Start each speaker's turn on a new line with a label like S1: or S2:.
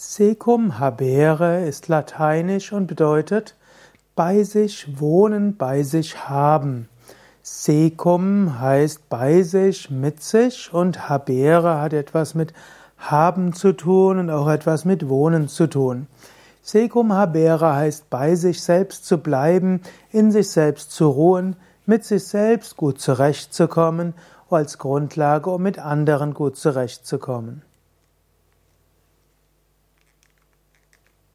S1: Secum habere ist lateinisch und bedeutet bei sich wohnen, bei sich haben. Secum heißt bei sich, mit sich und habere hat etwas mit haben zu tun und auch etwas mit wohnen zu tun. Secum habere heißt bei sich selbst zu bleiben, in sich selbst zu ruhen, mit sich selbst gut zurechtzukommen, als Grundlage, um mit anderen gut zurechtzukommen.